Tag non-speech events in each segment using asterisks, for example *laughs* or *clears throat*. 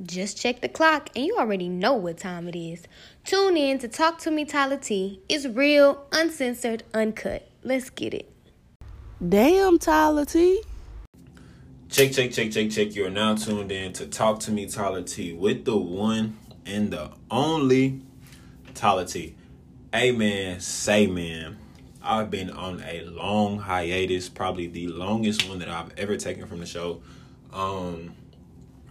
Just check the clock and you already know what time it is. Tune in to Talk to Me Tyler T. It's real, uncensored, uncut. Let's get it. Damn, Tyler T. Check, check, check, check, check. You are now tuned in to Talk to Me Tyler T with the one and the only Tyler T. Amen. Say man. I've been on a long hiatus, probably the longest one that I've ever taken from the show. Um,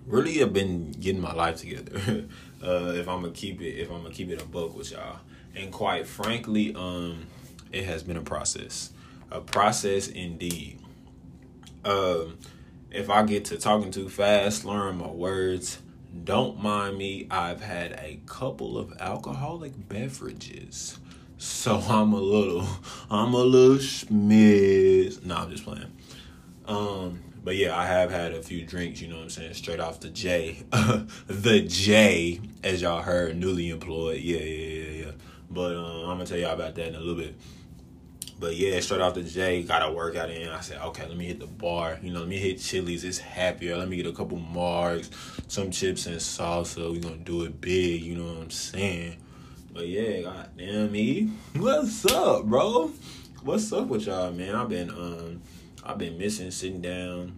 really have been getting my life together. *laughs* uh, if I'm gonna keep it, if I'm gonna keep it a book with y'all, and quite frankly, um, it has been a process, a process indeed. Um, if I get to talking too fast, learn my words, don't mind me. I've had a couple of alcoholic beverages. So *laughs* I'm a little, I'm a little schmiz. No, I'm just playing. Um, but yeah, I have had a few drinks, you know what I'm saying, straight off the J. *laughs* the J, as y'all heard, newly employed. Yeah, yeah, yeah, yeah. But um, I'm gonna tell y'all about that in a little bit. But yeah, straight off the J, got a workout in. I said, okay, let me hit the bar. You know, let me hit Chili's. It's happier. Let me get a couple marks, some chips and salsa. We gonna do it big. You know what I'm saying? But yeah, goddamn me, *laughs* what's up, bro? What's up with y'all, man? I've been um I've been missing sitting down,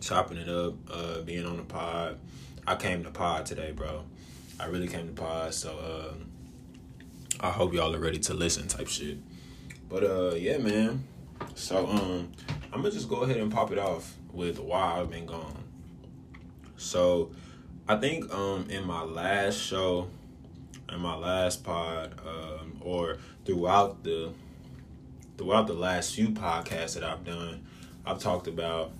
chopping it up, uh, being on the pod. I came to pod today, bro. I really came to pod, so uh, I hope y'all are ready to listen, type shit. But uh, yeah, man. So um, I'm gonna just go ahead and pop it off with why I've been gone. So I think um in my last show, in my last pod, um, or throughout the throughout the last few podcasts that I've done, I've talked about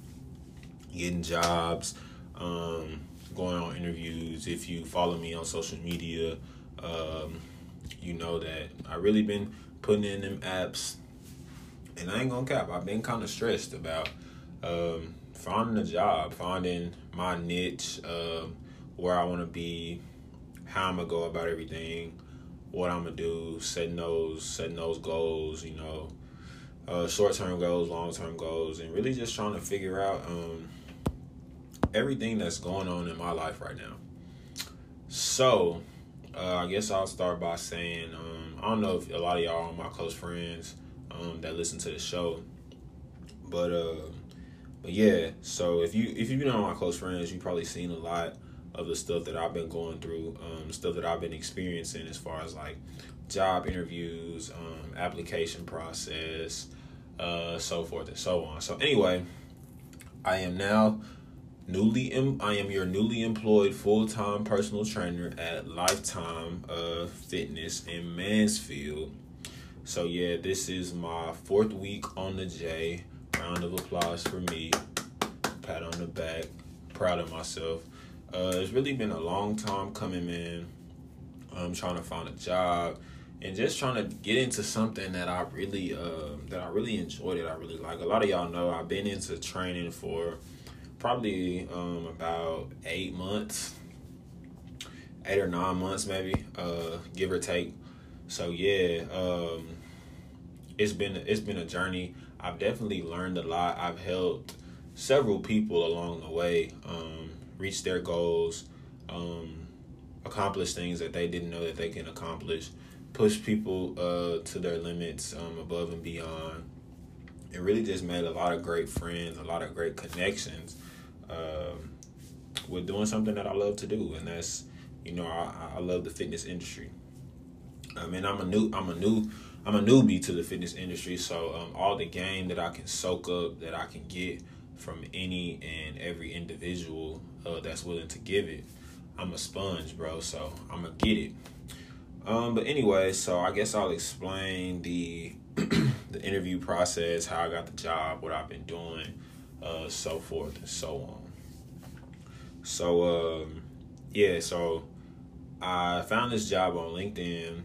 getting jobs, um, going on interviews. If you follow me on social media, um, you know that I really been putting in them apps, and I ain't gonna cap. I've been kind of stressed about um, finding a job, finding my niche, uh, where I want to be, how I'm gonna go about everything, what I'm gonna do, setting those setting those goals. You know, uh, short term goals, long term goals, and really just trying to figure out um, everything that's going on in my life right now. So, uh, I guess I'll start by saying um, I don't know if a lot of y'all are my close friends um, that listen to the show, but uh, but yeah. So if you if you've been on my close friends, you've probably seen a lot of the stuff that I've been going through, um, stuff that I've been experiencing as far as like job interviews, um, application process, uh, so forth and so on. So anyway, I am now newly em- I am your newly employed full time personal trainer at Lifetime uh, Fitness in Mansfield. So yeah, this is my fourth week on the J. Round of applause for me. Pat on the back. Proud of myself. Uh, it's really been a long time coming, man. I'm trying to find a job and just trying to get into something that I really uh, that I really enjoy that I really like. A lot of y'all know I've been into training for probably um, about eight months, eight or nine months maybe, uh, give or take. So yeah, um, it's been it's been a journey. I've definitely learned a lot. I've helped several people along the way um, reach their goals, um, accomplish things that they didn't know that they can accomplish push people uh, to their limits um, above and beyond. It really just made a lot of great friends, a lot of great connections um, with doing something that I love to do, and that's you know I, I love the fitness industry. I mean I'm a new I'm a new I'm a newbie to the fitness industry, so um, all the game that I can soak up, that I can get from any and every individual uh, that's willing to give it, I'm a sponge, bro. So I'm gonna get it. Um, but anyway, so I guess I'll explain the *clears throat* the interview process, how I got the job, what I've been doing, uh, so forth and so on. So um, yeah, so I found this job on LinkedIn,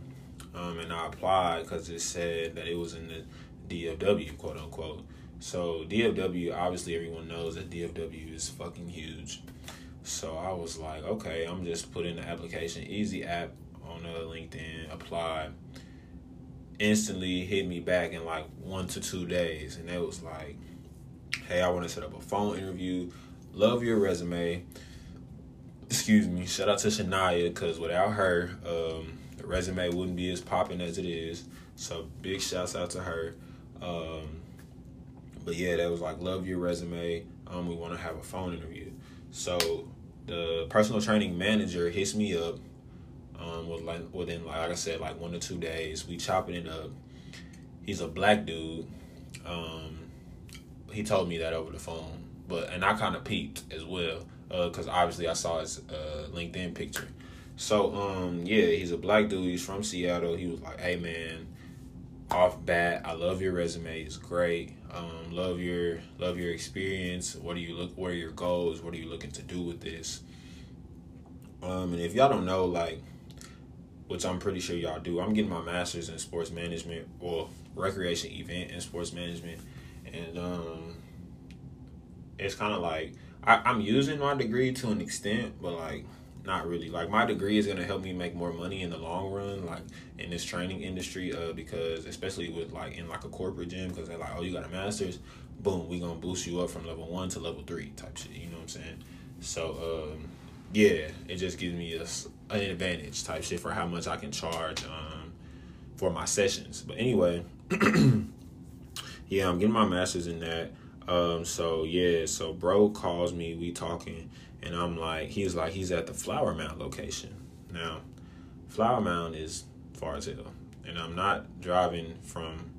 um, and I applied because it said that it was in the DFW, quote unquote. So DFW, obviously everyone knows that DFW is fucking huge. So I was like, okay, I'm just putting the application, easy app, on uh, LinkedIn, applied. Instantly hit me back in like one to two days, and it was like, "Hey, I want to set up a phone interview. Love your resume. excuse me. Shout out to Shania because without her, um, the resume wouldn't be as popping as it is. So big shouts out to her. Um, but yeah, that was like love your resume. Um, we want to have a phone interview. So the personal training manager hits me up. Um, with like within like, I said, like one or two days, we chopping it up. He's a black dude. Um, he told me that over the phone, but and I kind of peeped as well because uh, obviously I saw his uh, LinkedIn picture. So um, yeah, he's a black dude. He's from Seattle. He was like, "Hey man, off bat, I love your resume. It's great. Um, love your love your experience. What do you look? What are your goals? What are you looking to do with this? Um, and if y'all don't know, like, which I'm pretty sure y'all do, I'm getting my master's in sports management or recreation event and sports management, and um, it's kind of like I, I'm using my degree to an extent, but like not really. Like my degree is gonna help me make more money in the long run, like in this training industry. Uh, because especially with like in like a corporate gym, because they're like, oh, you got a master's, boom, we gonna boost you up from level one to level three type shit. You know what I'm saying? So um, yeah, it just gives me a, an advantage type shit for how much I can charge um for my sessions. But anyway, *clears throat* yeah, I'm getting my master's in that. Um, so yeah, so bro calls me, we talking and I'm like, he's like, he's at the Flower Mound location. Now, Flower Mound is far as hell. And I'm not driving from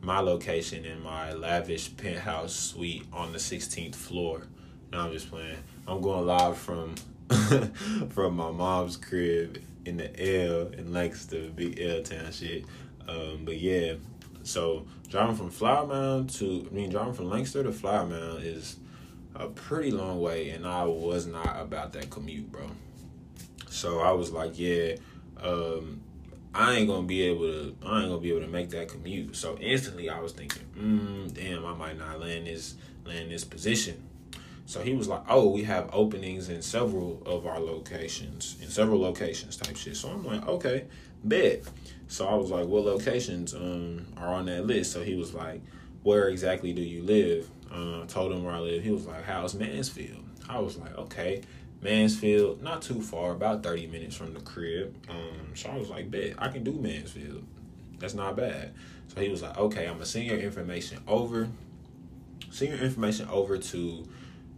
my location in my lavish penthouse suite on the 16th floor. Now I'm just playing. I'm going live from *laughs* from my mom's crib in the L in Lancaster, big L town shit. Um, but yeah, so driving from Flower Mound to I mean driving from Lancaster to Flower Mound is a pretty long way, and I was not about that commute, bro. So I was like, yeah, um, I ain't gonna be able to. I ain't gonna be able to make that commute. So instantly, I was thinking, mm, damn, I might not land this land this position. So he was like, "Oh, we have openings in several of our locations, in several locations, type shit." So I'm like, "Okay, bet." So I was like, "What locations um are on that list?" So he was like, "Where exactly do you live?" Uh, told him where I live. He was like, "How's Mansfield?" I was like, "Okay." Mansfield, not too far, about 30 minutes from the crib. Um, so I was like, bet, I can do Mansfield. That's not bad. So he was like, okay, I'm gonna send your information over. Send your information over to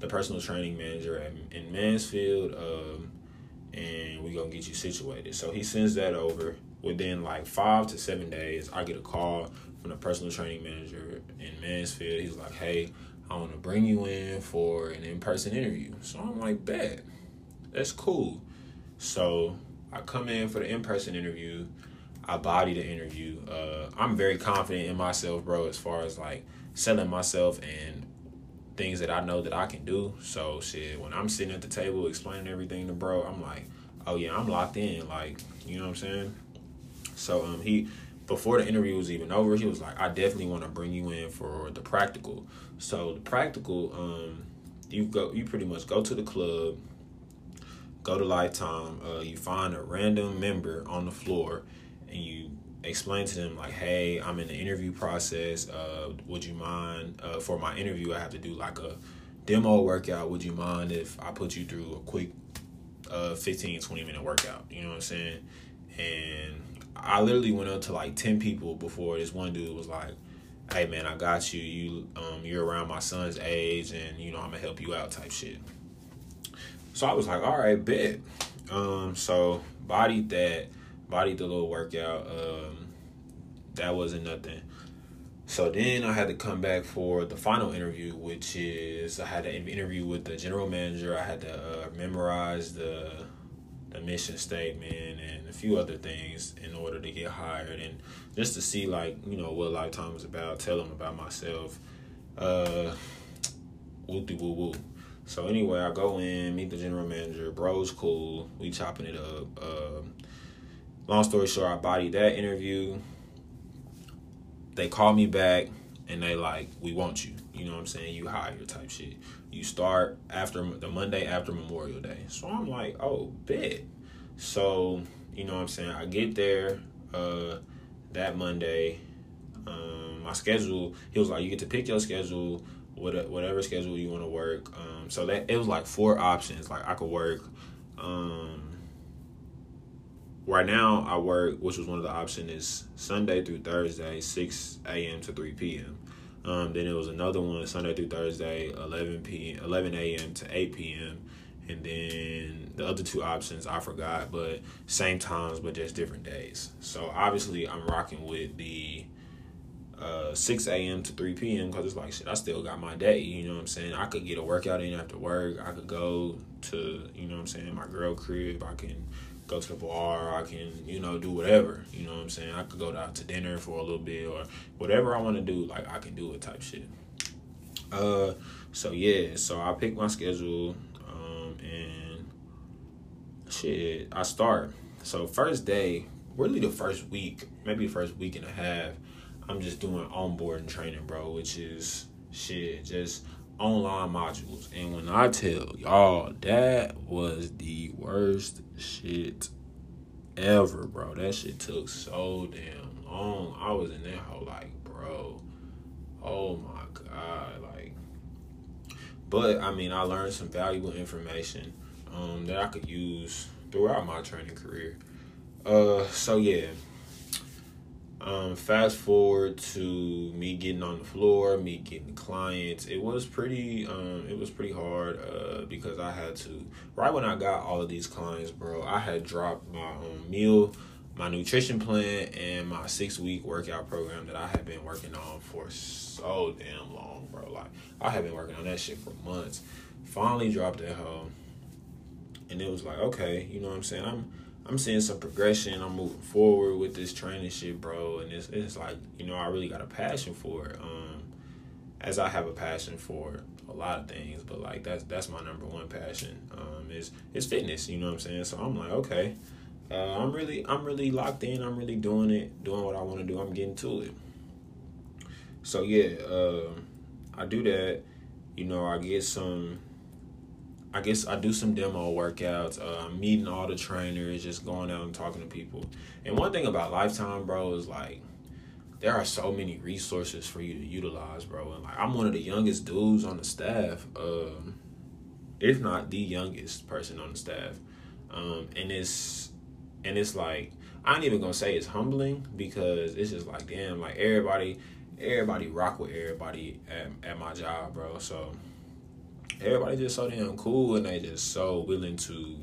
the personal training manager at, in Mansfield, um, and we're gonna get you situated. So he sends that over. Within like five to seven days, I get a call from the personal training manager in Mansfield. He's like, hey, I want to bring you in for an in person interview. So I'm like, bet. That's cool. So I come in for the in person interview. I body the interview. Uh, I'm very confident in myself, bro, as far as like selling myself and things that I know that I can do. So shit, when I'm sitting at the table explaining everything to bro, I'm like, oh yeah, I'm locked in. Like, you know what I'm saying? So um he before the interview was even over, he was like, I definitely want to bring you in for the practical. So the practical, um, you go, you pretty much go to the club, go to Lifetime, uh, you find a random member on the floor, and you explain to them like, hey, I'm in the interview process. Uh, would you mind uh, for my interview? I have to do like a demo workout. Would you mind if I put you through a quick uh 15 20 minute workout you know what i'm saying and I literally went up to like ten people before this one dude was like, "Hey man, I got you. You um you're around my son's age, and you know I'm gonna help you out." Type shit. So I was like, "All right, bet." Um, so body that, bodied the little workout. Um, that wasn't nothing. So then I had to come back for the final interview, which is I had an interview with the general manager. I had to uh, memorize the the mission statement and a few other things in order to get hired and just to see like you know what lifetime is about tell them about myself uh woo woo woo so anyway i go in meet the general manager bro's cool we chopping it up uh, long story short i bodied that interview they call me back and they like we want you you know what i'm saying you hire type shit you start after the Monday after Memorial Day. So I'm like, oh, bet. So, you know what I'm saying? I get there uh, that Monday. Um, my schedule, he was like, you get to pick your schedule whatever schedule you want to work. Um, so that it was like four options. Like I could work. Um, right now, I work, which was one of the options, is Sunday through Thursday, six a.m. to three p.m. Um, then it was another one Sunday through Thursday, eleven p.m. eleven a.m. to eight p.m. And then the other two options I forgot, but same times, but just different days. So obviously, I'm rocking with the uh, 6 a.m. to 3 p.m. because it's like shit. I still got my day. You know what I'm saying? I could get a workout in after work. I could go to you know what I'm saying my girl crib. I can go to the bar. I can you know do whatever. You know what I'm saying? I could go out to dinner for a little bit or whatever I want to do. Like I can do it type shit. Uh, so yeah. So I pick my schedule. Um, and shit. I start. So first day, really the first week, maybe the first week and a half I'm just doing onboarding training, bro, which is shit, just online modules. And when I tell y'all that was the worst shit ever, bro. That shit took so damn long. I was in that hole like, bro, oh my god, like. But I mean, I learned some valuable information um, that I could use throughout my training career. Uh, so yeah, um, fast forward to me getting on the floor, me getting clients. It was pretty, um, it was pretty hard uh, because I had to. Right when I got all of these clients, bro, I had dropped my um, meal, my nutrition plan, and my six week workout program that I had been working on for so damn long, bro. Like I had been working on that shit for months. Finally dropped that home, and it was like, okay, you know what I'm saying? I'm I'm seeing some progression. I'm moving forward with this training shit, bro. And it's it's like you know I really got a passion for it. Um, as I have a passion for a lot of things, but like that's that's my number one passion. Um, is is fitness. You know what I'm saying? So I'm like, okay, uh, I'm really I'm really locked in. I'm really doing it, doing what I want to do. I'm getting to it. So yeah, uh, I do that. You know, I get some I guess I do some demo workouts, uh, meeting all the trainers, just going out and talking to people. And one thing about Lifetime, bro, is like there are so many resources for you to utilize, bro. And like I'm one of the youngest dudes on the staff, um, if not the youngest person on the staff. Um, and it's and it's like I ain't even gonna say it's humbling because it's just like damn, like everybody, everybody rock with everybody at, at my job, bro. So everybody just so damn cool and they just so willing to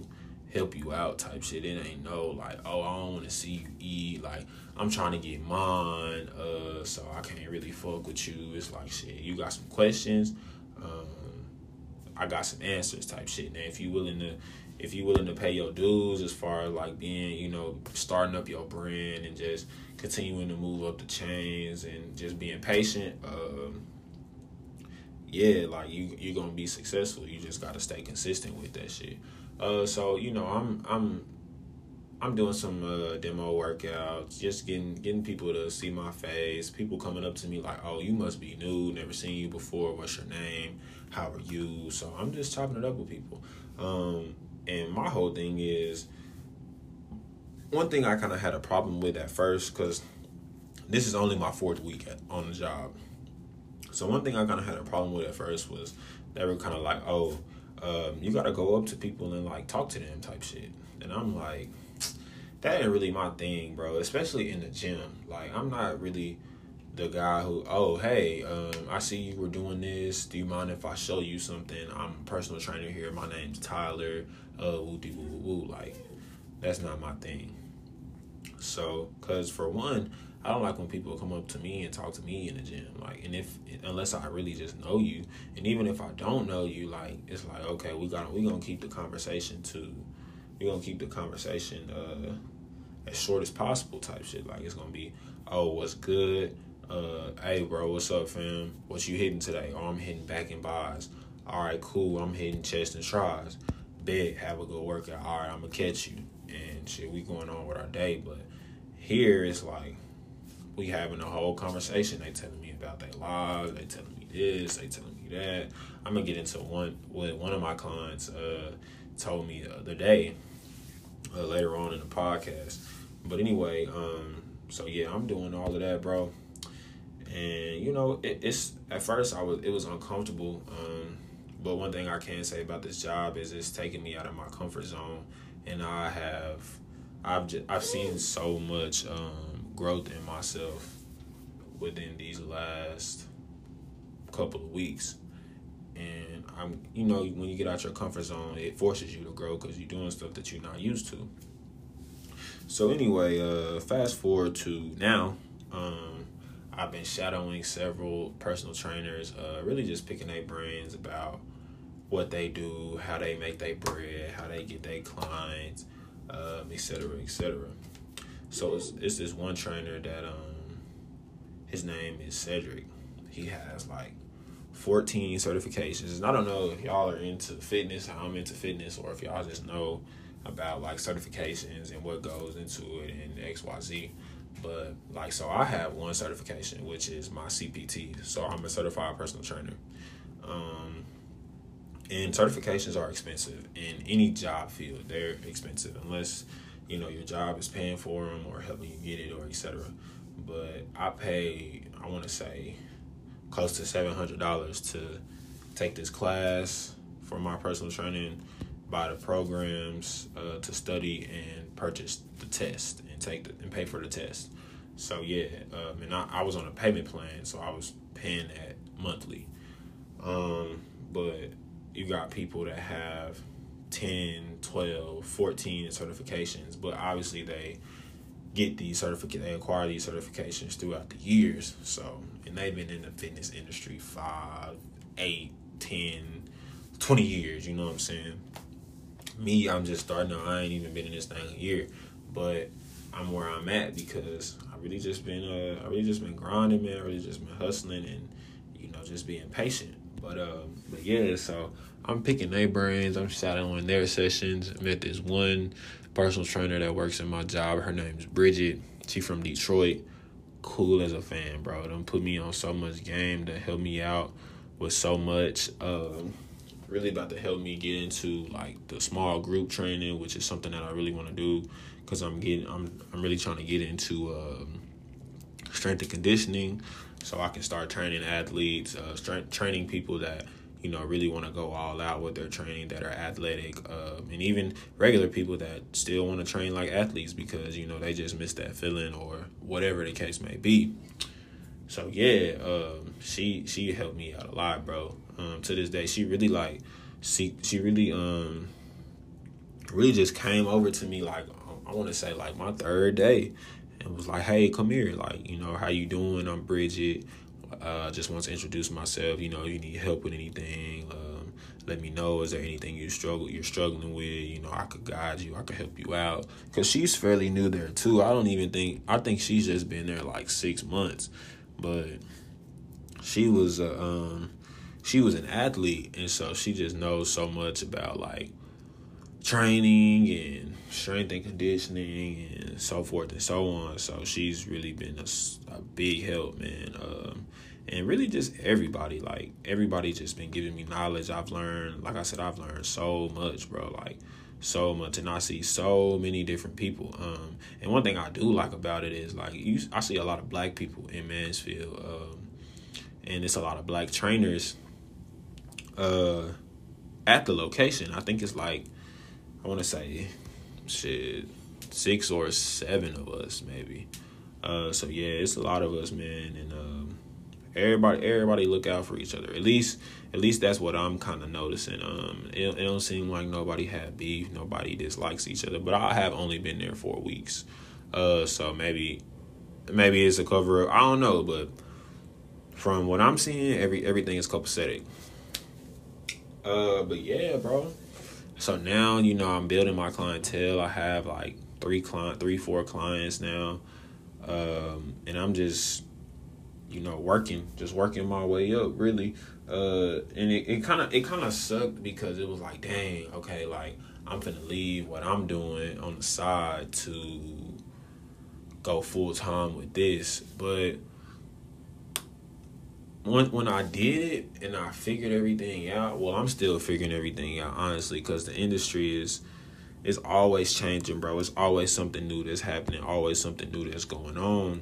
help you out type shit. It ain't no like, oh, I don't want to see you eat. Like, I'm trying to get mine, uh, so I can't really fuck with you. It's like shit. You got some questions, um, I got some answers type shit. Now, if you willing to, if you willing to pay your dues as far as like being, you know, starting up your brand and just continuing to move up the chains and just being patient, um, yeah, like you you're gonna be successful. You just gotta stay consistent with that shit. Uh, so you know, I'm I'm I'm doing some uh, demo workouts, just getting getting people to see my face. People coming up to me like, "Oh, you must be new, never seen you before. What's your name? How are you?" So I'm just chopping it up with people. Um, and my whole thing is one thing I kind of had a problem with at first because this is only my fourth week at, on the job. So one thing I kind of had a problem with at first was they were kind of like, oh, um, you got to go up to people and like talk to them type shit. And I'm like, that ain't really my thing, bro. Especially in the gym. Like I'm not really the guy who, oh, hey, um, I see you were doing this. Do you mind if I show you something? I'm a personal trainer here. My name's Tyler. Uh, woo woo woo. Like that's not my thing. So, cause for one, I don't like when people come up to me and talk to me in the gym. Like, and if unless I really just know you, and even if I don't know you, like it's like okay, we got we gonna keep the conversation to we gonna keep the conversation uh, as short as possible type shit. Like it's gonna be oh what's good, uh, hey bro what's up fam, what you hitting today? Oh I'm hitting back and bis. All right cool, I'm hitting chest and tris. Bet have a good workout. All right I'm gonna catch you and shit. We going on with our day, but here it's like we having a whole conversation. They telling me about their lives. They telling me this. They telling me that. I'm gonna get into one. What one of my clients uh, told me the other day. Uh, later on in the podcast. But anyway, um, so yeah, I'm doing all of that, bro. and you know it, it's at first I was it was uncomfortable. Um, but one thing I can say about this job is it's taking me out of my comfort zone, and I have I've just, I've seen so much um, growth in myself within these last couple of weeks. And I'm, you know, when you get out your comfort zone, it forces you to grow because you're doing stuff that you're not used to. So anyway, uh, fast forward to now. Um, I've been shadowing several personal trainers, uh, really just picking their brains about what they do, how they make their bread, how they get their clients, um, et cetera, et cetera. So it's, it's this one trainer that um, his name is Cedric. He has like 14 certifications. And I don't know if y'all are into fitness, how I'm into fitness, or if y'all just know about like certifications and what goes into it and XYZ. But like, so I have one certification, which is my CPT. So I'm a certified personal trainer. Um, and certifications are expensive in any job field. They're expensive unless you know your job is paying for them or helping you get it or etc. But I pay, I want to say, close to seven hundred dollars to take this class for my personal training, buy the programs uh, to study, and purchase the test and take the, and pay for the test. So yeah, um, and I, I was on a payment plan, so I was paying that monthly. Um, but you got people that have 10, 12, 14 certifications, but obviously they get these certificate they acquire these certifications throughout the years. So and they've been in the fitness industry five, eight, 10, 20 years, you know what I'm saying? Me, I'm just starting out. I ain't even been in this thing a year. But I'm where I'm at because I really just been uh I really just been grinding, man. I really just been hustling and you know just being patient. But um but yeah, so I'm picking their brains. I'm shadowing their sessions. I met this one personal trainer that works in my job. Her name's Bridget. She from Detroit. Cool as a fan, bro. Don't put me on so much game to help me out with so much. Um, really about to help me get into like the small group training, which is something that I really want to do because I'm getting I'm I'm really trying to get into um, strength and conditioning, so I can start training athletes, uh, strength training people that you know, really want to go all out with their training that are athletic, uh, and even regular people that still want to train like athletes because you know they just miss that feeling or whatever the case may be. So yeah, um, she she helped me out a lot, bro. Um, to this day, she really like she she really um really just came over to me like I want to say like my third day and was like, hey, come here, like you know how you doing? I'm Bridget. Uh, just want to introduce myself. You know, you need help with anything. Um, let me know. Is there anything you struggle you're struggling with? You know, I could guide you. I could help you out. Cause she's fairly new there too. I don't even think I think she's just been there like six months, but she was a um, she was an athlete, and so she just knows so much about like training and strength and conditioning and so forth and so on. So she's really been a, a big help, man. Um, and really just everybody, like everybody just been giving me knowledge. I've learned, like I said, I've learned so much, bro. Like so much, and I see so many different people. Um, and one thing I do like about it is like you, I see a lot of black people in Mansfield, um, and it's a lot of black trainers. Uh, at the location, I think it's like I want to say, shit, six or seven of us maybe. Uh, so yeah, it's a lot of us, man, and um, everybody, everybody look out for each other. At least, at least that's what I'm kind of noticing. Um, it, it don't seem like nobody had beef, nobody dislikes each other. But I have only been there for weeks, uh, so maybe, maybe it's a cover up. I don't know, but from what I'm seeing, every everything is copacetic. Uh, but yeah, bro. So now, you know, I'm building my clientele. I have like three client, three, four clients now. Um, and I'm just, you know, working, just working my way up really. Uh, and it kind of, it kind of sucked because it was like, dang, okay, like I'm gonna leave what I'm doing on the side to go full time with this. But when when I did it and I figured everything out, well, I'm still figuring everything out honestly because the industry is is always changing, bro. It's always something new that's happening, always something new that's going on.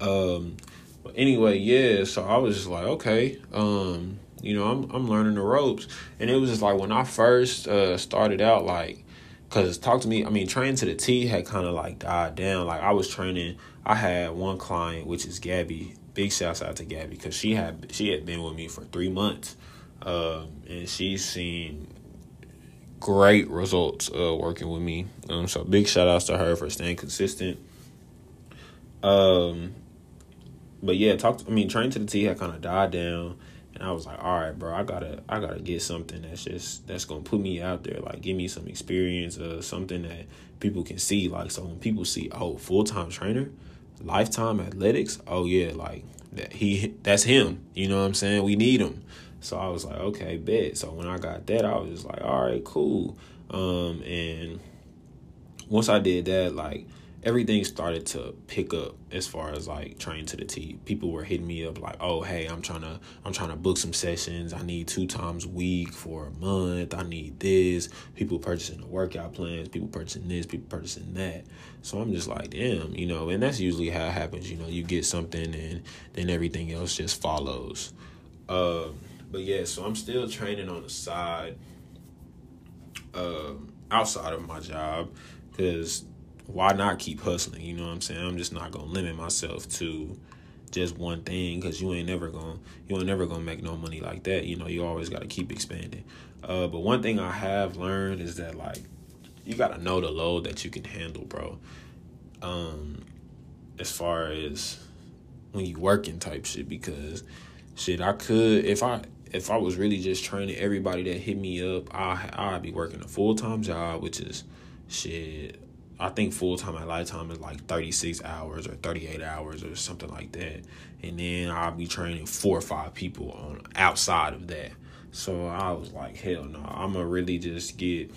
Um, But anyway, yeah. So I was just like, okay, um, you know, I'm I'm learning the ropes, and it was just like when I first uh, started out, like, cause talk to me. I mean, training to the T had kind of like died down. Like I was training. I had one client, which is Gabby. Big shouts out to Gabby because she had she had been with me for three months, um, and she's seen great results uh, working with me. Um, so big shout outs to her for staying consistent. Um, but yeah, talk. To, I mean, train to the T had kind of died down, and I was like, all right, bro, I gotta, I gotta get something that's just that's gonna put me out there, like give me some experience, or something that people can see. Like, so when people see, oh, full time trainer, lifetime athletics, oh yeah, like that he, that's him. You know what I'm saying? We need him. So I was like, okay, bet. So when I got that, I was just like, all right, cool. Um, and once I did that, like everything started to pick up as far as like trying to the T. People were hitting me up like, "Oh, hey, I'm trying to I'm trying to book some sessions. I need two times a week for a month. I need this." People purchasing the workout plans, people purchasing this, people purchasing that. So I'm just like, "Damn," you know, and that's usually how it happens, you know, you get something and then everything else just follows. Uh, but yeah, so I'm still training on the side uh, outside of my job cuz why not keep hustling? You know what I'm saying? I'm just not gonna limit myself to just one thing because you ain't never gonna you ain't never gonna make no money like that. You know, you always gotta keep expanding. Uh, but one thing I have learned is that like you gotta know the load that you can handle, bro. Um, as far as when you working type shit, because shit, I could if I if I was really just training everybody that hit me up, I I'd be working a full time job, which is shit I think full time at lifetime is like 36 hours or 38 hours or something like that. And then I'll be training four or five people on outside of that. So I was like, hell no, I'm gonna really just get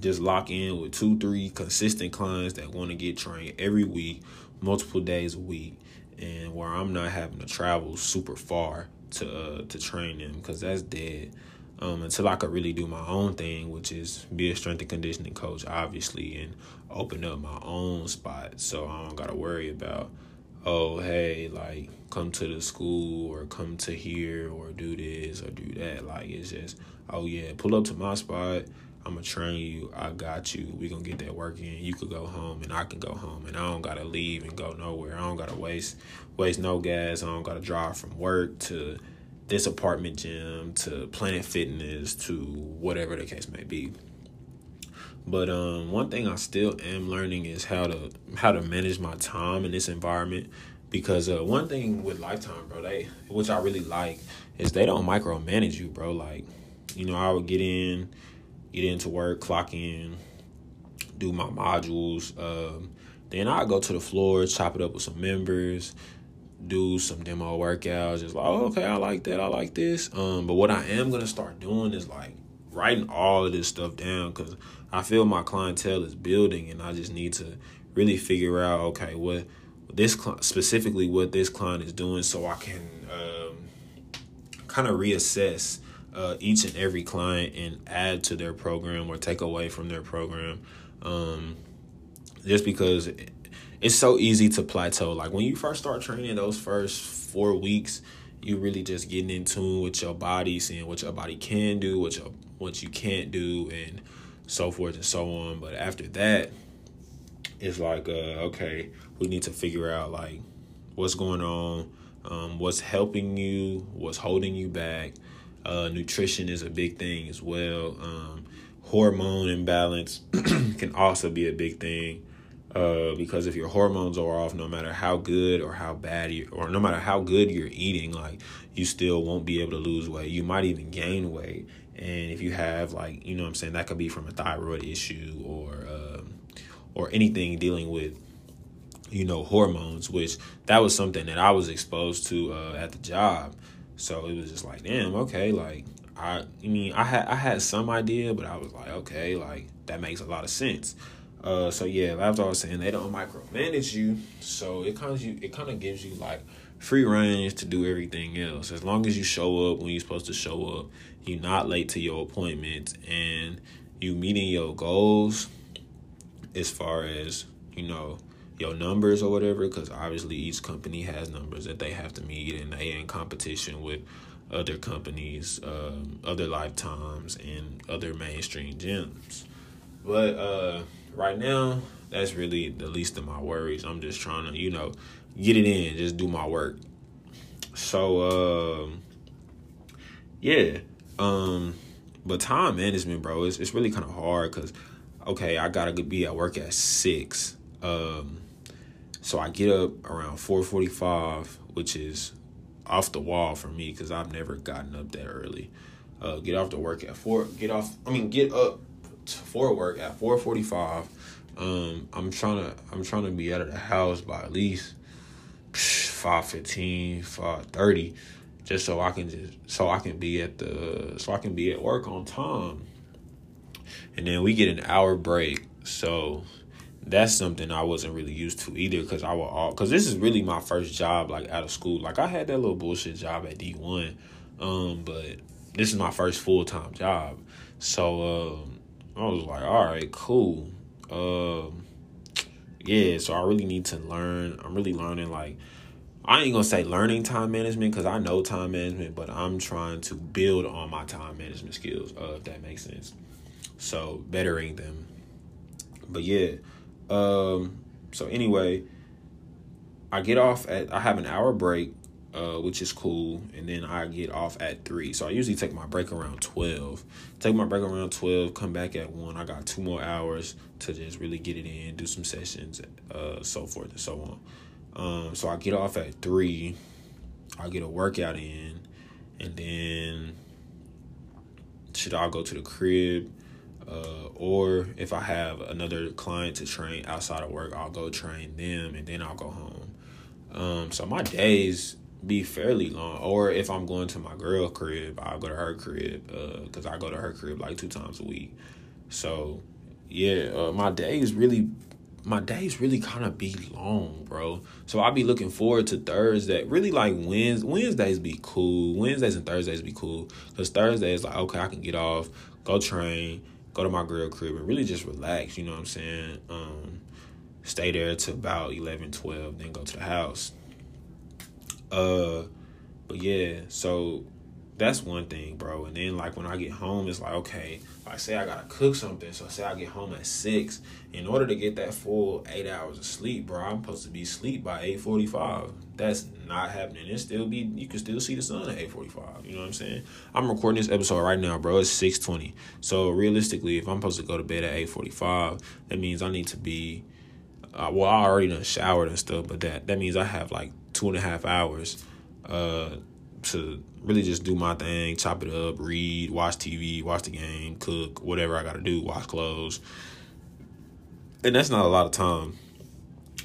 just lock in with two, three consistent clients that want to get trained every week, multiple days a week, and where I'm not having to travel super far to uh, to train them because that's dead um, until I could really do my own thing, which is be a strength and conditioning coach, obviously, and open up my own spot so I don't gotta worry about, oh, hey, like come to the school or come to here or do this or do that. Like it's just, oh yeah, pull up to my spot. I'm gonna train you. I got you. We gonna get that work in. You could go home and I can go home, and I don't gotta leave and go nowhere. I don't gotta waste waste no gas. I don't gotta drive from work to this apartment gym to Planet Fitness to whatever the case may be. But um, one thing I still am learning is how to how to manage my time in this environment because uh, one thing with Lifetime, bro, they which I really like is they don't micromanage you, bro. Like, you know, I would get in, get into work, clock in, do my modules. Um, then I go to the floor, chop it up with some members, do some demo workouts. Just like, oh, okay, I like that. I like this. Um, but what I am gonna start doing is like writing all of this stuff down because I feel my clientele is building, and I just need to really figure out, okay, what this specifically what this client is doing, so I can um, kind of reassess. Uh, each and every client and add to their program or take away from their program um, just because it's so easy to plateau. Like when you first start training, those first four weeks, you really just getting in tune with your body, seeing what your body can do, what your what you can't do, and so forth and so on. But after that, it's like, uh, okay, we need to figure out like what's going on, um, what's helping you, what's holding you back. Uh, nutrition is a big thing as well. Um, hormone imbalance *clears throat* can also be a big thing. Uh, because if your hormones are off, no matter how good or how bad you, or no matter how good you're eating, like you still won't be able to lose weight. You might even gain weight, and if you have like you know what I'm saying, that could be from a thyroid issue or um, or anything dealing with you know hormones, which that was something that I was exposed to uh, at the job. So it was just like, damn, okay, like I, I mean, I had I had some idea, but I was like, okay, like that makes a lot of sense. Uh, so yeah, as I was saying, they don't micromanage you, so it kind of you it kind of gives you like free range to do everything else. As long as you show up when you're supposed to show up, you're not late to your appointments, and you meeting your goals as far as you know your numbers or whatever because obviously each company has numbers that they have to meet and they in competition with other companies um, other lifetimes and other mainstream gyms. But uh, right now that's really the least of my worries. I'm just trying to you know get it in just do my work. So um, yeah um, but time management bro it's, it's really kind of hard because okay i gotta be at work at six um, so I get up around 4:45, which is off the wall for me because I've never gotten up that early. Uh, get off to work at four. Get off. I mean, get up for work at 4:45. Um, I'm trying to. I'm trying to be out of the house by at least 5:15, 5:30, just so I can just so I can be at the so I can be at work on time. And then we get an hour break. So that's something I wasn't really used to either because I will all because this is really my first job like out of school. Like I had that little bullshit job at D one, um, but this is my first full time job. So um, I was like, all right, cool. Um, yeah, so I really need to learn. I'm really learning like I ain't gonna say learning time management because I know time management, but I'm trying to build on my time management skills. Uh, if that makes sense. So bettering them. But yeah. Um, so anyway, I get off at I have an hour break, uh, which is cool, and then I get off at three. So I usually take my break around twelve. Take my break around twelve, come back at one. I got two more hours to just really get it in, do some sessions, uh, so forth and so on. Um, so I get off at three. I get a workout in, and then should I go to the crib? Uh, or if I have another client to train outside of work, I'll go train them and then I'll go home. Um, so my days be fairly long. Or if I'm going to my girl crib, I'll go to her crib because uh, I go to her crib like two times a week. So yeah, uh, my days really, my days really kind of be long, bro. So I'll be looking forward to Thursday. Really like Wednesdays. Wednesdays be cool. Wednesdays and Thursdays be cool because Thursday is like okay, I can get off, go train go to my girl crib and really just relax, you know what I'm saying? Um, stay there to about 11, 12, then go to the house. Uh, but yeah, so that's one thing, bro. And then like when I get home, it's like okay, like say I gotta cook something. So say I get home at six. In order to get that full eight hours of sleep, bro, I'm supposed to be asleep by eight forty five. That's not happening. It still be you can still see the sun at eight forty five. You know what I'm saying? I'm recording this episode right now, bro. It's six twenty. So realistically, if I'm supposed to go to bed at eight forty five, that means I need to be. Uh, well, I already done showered and stuff, but that that means I have like two and a half hours. Uh, to really just do my thing, chop it up, read, watch TV, watch the game, cook, whatever I got to do, wash clothes. And that's not a lot of time.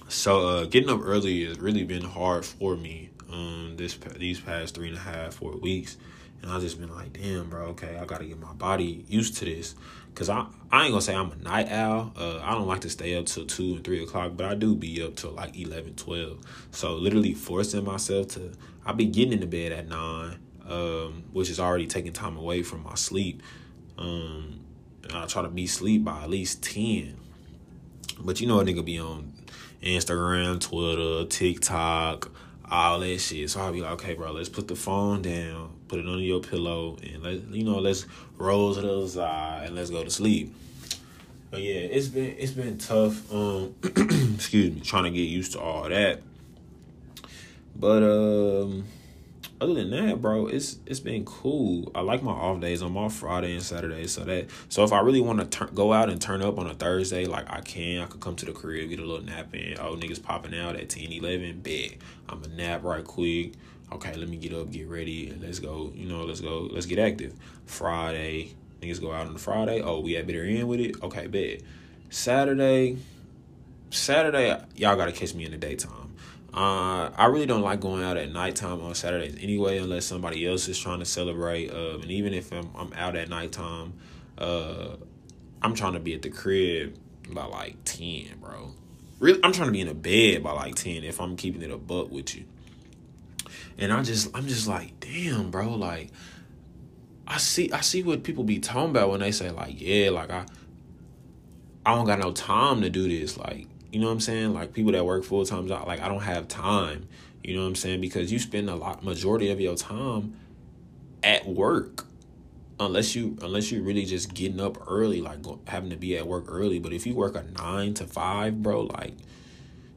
So uh, getting up early has really been hard for me um, this these past three and a half, four weeks. And I've just been like, damn, bro, okay, I got to get my body used to this. Cause I I ain't gonna say I'm a night owl. Uh, I don't like to stay up till two and three o'clock, but I do be up till like 11, 12. So literally forcing myself to. I be getting into bed at nine, um, which is already taking time away from my sleep. Um, I try to be sleep by at least ten. But you know a nigga be on Instagram, Twitter, TikTok, all that shit. So I'll be like, okay, bro, let's put the phone down put it under your pillow, and let you know, let's roll to the side and let's go to sleep. But yeah, it's been it's been tough. Um, *clears throat* excuse me, trying to get used to all that. But um, other than that, bro, it's it's been cool. I like my off days. I'm off Friday and Saturday, so that so if I really want to go out and turn up on a Thursday, like I can, I could come to the crib, get a little nap in. Oh, niggas popping out at 10, 11, big. I'm a nap right quick okay, let me get up, get ready, let's go, you know, let's go, let's get active. Friday, niggas go out on Friday. Oh, we had better end with it. Okay, bet. Saturday, Saturday, y'all gotta catch me in the daytime. Uh, I really don't like going out at nighttime on Saturdays anyway, unless somebody else is trying to celebrate. Uh, and even if I'm, I'm out at nighttime, uh, I'm trying to be at the crib by like ten, bro. Really, I'm trying to be in a bed by like ten if I'm keeping it a buck with you. And I just I'm just like, damn, bro, like I see I see what people be talking about when they say like, yeah, like I I don't got no time to do this. Like You know what I'm saying? Like people that work full time like I don't have time. You know what I'm saying? Because you spend a lot majority of your time at work. Unless you unless you're really just getting up early, like having to be at work early. But if you work a nine to five, bro, like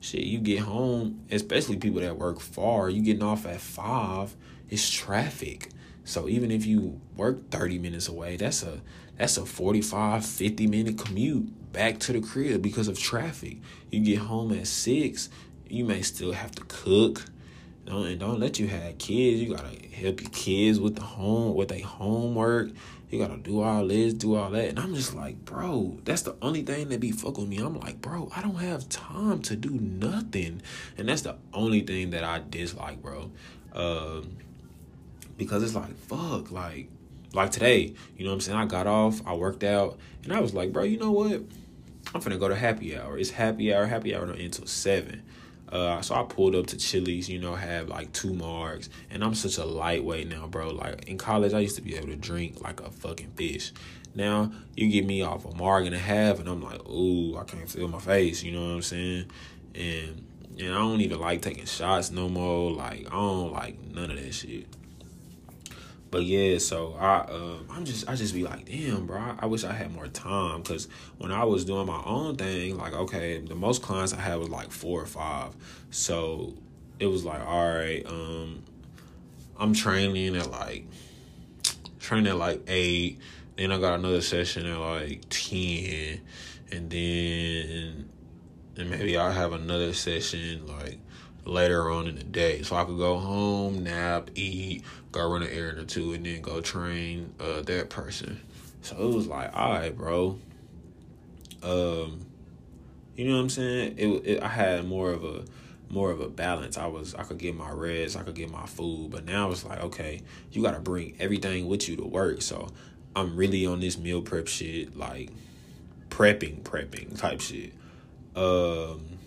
shit, you get home, especially people that work far, you getting off at five, it's traffic. So even if you work 30 minutes away, that's a that's a 45, 50 minute commute back to the crib because of traffic. You get home at six, you may still have to cook. Don't, and don't let you have kids. You gotta help your kids with the home, with their homework. You gotta do all this, do all that. And I'm just like, bro, that's the only thing that be fuck with me. I'm like, bro, I don't have time to do nothing. And that's the only thing that I dislike, bro. Um, because it's like, fuck, like, like today, you know what I'm saying? I got off, I worked out, and I was like, bro, you know what? I'm finna go to happy hour. It's happy hour. Happy hour until seven. Uh, so I pulled up to Chili's, you know, have like two marks, and I'm such a lightweight now, bro. Like in college, I used to be able to drink like a fucking fish. Now you get me off a mark and a half, and I'm like, ooh, I can't feel my face. You know what I'm saying? And and I don't even like taking shots no more. Like I don't like none of that shit. But yeah, so I um I'm just I just be like, damn, bro, I, wish I had more time. Because when I was doing my own thing, like okay, the most clients I had was like four or five, so it was like, all right, um, I'm training at like training at like eight, then I got another session at like ten, and then and maybe I'll have another session like later on in the day. So I could go home, nap, eat, go run an errand or two, and then go train uh, that person. So it was like, all right, bro. Um, you know what I'm saying? It, it I had more of a more of a balance. I was I could get my rest, I could get my food, but now it's like, okay, you got to bring everything with you to work. So I'm really on this meal prep shit, like prepping, prepping type shit. Um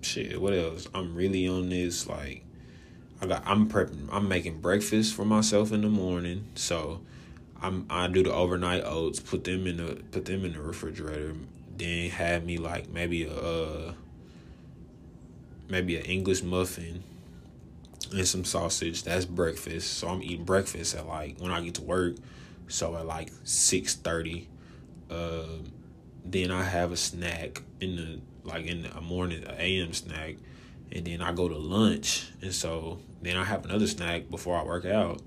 shit, what else? I'm really on this like I got I'm prepping I'm making breakfast for myself in the morning. So I'm I do the overnight oats, put them in the put them in the refrigerator, then have me like maybe a uh, maybe an English muffin and some sausage. That's breakfast. So I'm eating breakfast at like when I get to work. So at like six thirty, uh, then I have a snack in the like in the morning, AM snack, and then I go to lunch, and so then I have another snack before I work out,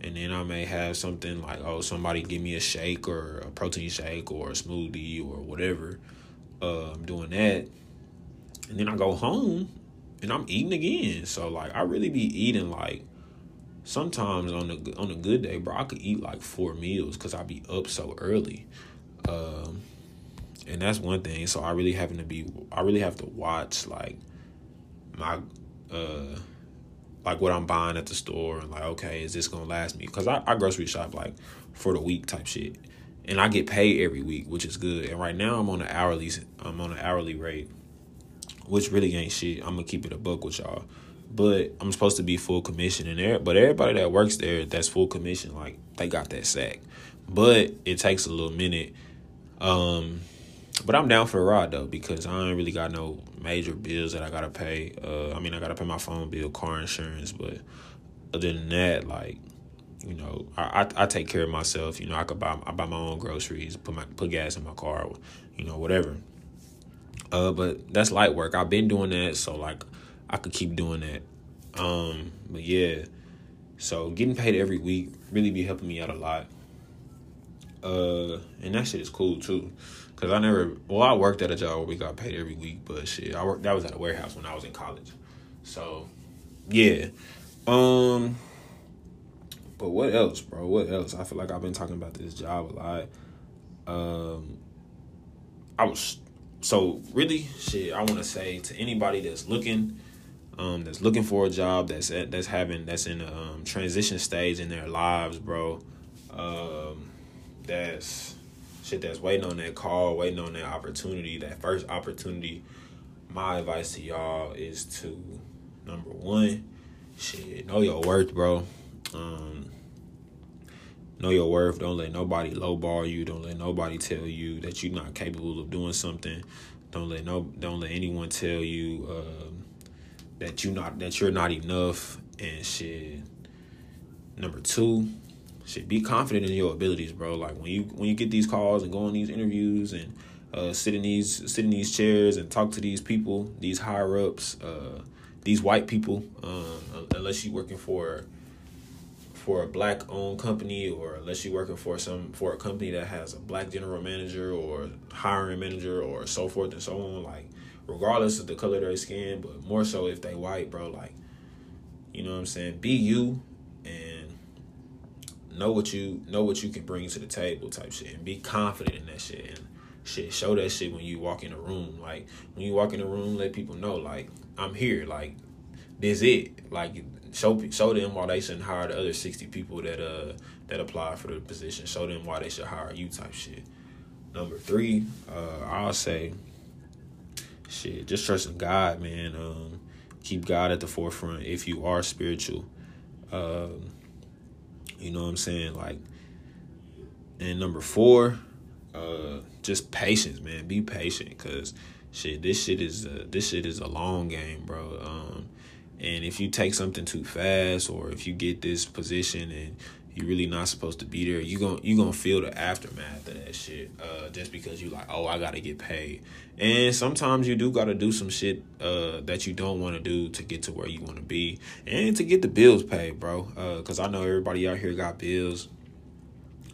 and then I may have something like oh somebody give me a shake or a protein shake or a smoothie or whatever. Uh, I'm doing that, and then I go home, and I'm eating again. So like I really be eating like sometimes on the on a good day, bro, I could eat like four meals because I be up so early. Um, and that's one thing. So I really having to be, I really have to watch like my, uh, like what I'm buying at the store and like, okay, is this gonna last me? Because I, I grocery shop like for the week type shit, and I get paid every week, which is good. And right now I'm on an hourly, I'm on an hourly rate, which really ain't shit. I'm gonna keep it a buck with y'all. But I'm supposed to be full commission in there. But everybody that works there that's full commission, like they got that sack. But it takes a little minute. Um, but I'm down for the ride though because I ain't really got no major bills that I gotta pay. Uh, I mean, I gotta pay my phone bill, car insurance, but other than that, like, you know, I, I, I take care of myself. You know, I could buy I buy my own groceries, put my put gas in my car, you know, whatever. Uh, but that's light work. I've been doing that, so like, I could keep doing that. Um, but yeah, so getting paid every week really be helping me out a lot. Uh, and that shit is cool too. Cause I never, well, I worked at a job where we got paid every week, but shit, I worked. That was at a warehouse when I was in college. So, yeah. Um. But what else, bro? What else? I feel like I've been talking about this job a lot. Um. I was so really shit. I want to say to anybody that's looking, um, that's looking for a job, that's at, that's having that's in a um, transition stage in their lives, bro. Um, that's shit that's waiting on that call, waiting on that opportunity, that first opportunity, my advice to y'all is to number one, shit, know your worth, bro. Um, know your worth. Don't let nobody lowball you. Don't let nobody tell you that you're not capable of doing something. Don't let no don't let anyone tell you uh, that you not that you're not enough and shit. Number two, should be confident in your abilities, bro. Like when you when you get these calls and go on these interviews and uh, sit in these sit in these chairs and talk to these people, these higher ups, uh, these white people. Uh, unless you're working for for a black owned company or unless you're working for some for a company that has a black general manager or hiring manager or so forth and so on like regardless of the color of their skin but more so if they white bro like you know what i'm saying be you know what you know what you can bring to the table type shit and be confident in that shit and shit show that shit when you walk in a room like when you walk in a room let people know like i'm here like this it like show show them why they shouldn't hire the other sixty people that uh that apply for the position. Show them why they should hire you type shit. Number three, uh, I'll say, shit, just trust in God, man. Um, keep God at the forefront if you are spiritual. Um, you know what I'm saying? Like, and number four, uh, just patience, man. Be patient, cause shit, this shit is a, this shit is a long game, bro. Um, and if you take something too fast, or if you get this position and you're really not supposed to be there, you going you gonna feel the aftermath of that shit. Uh, just because you like, oh, I gotta get paid. And sometimes you do gotta do some shit uh, that you don't want to do to get to where you want to be and to get the bills paid, bro. Uh, Cause I know everybody out here got bills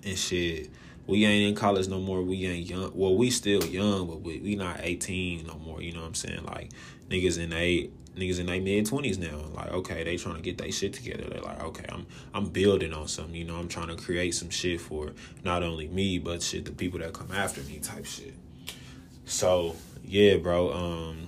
and shit. We ain't in college no more. We ain't young. Well, we still young, but we, we not 18 no more. You know what I'm saying? Like niggas in eight niggas in their mid twenties now. Like, okay, they trying to get their shit together. They're like, okay, I'm I'm building on something. You know, I'm trying to create some shit for not only me but shit the people that come after me type shit. So yeah, bro. Um,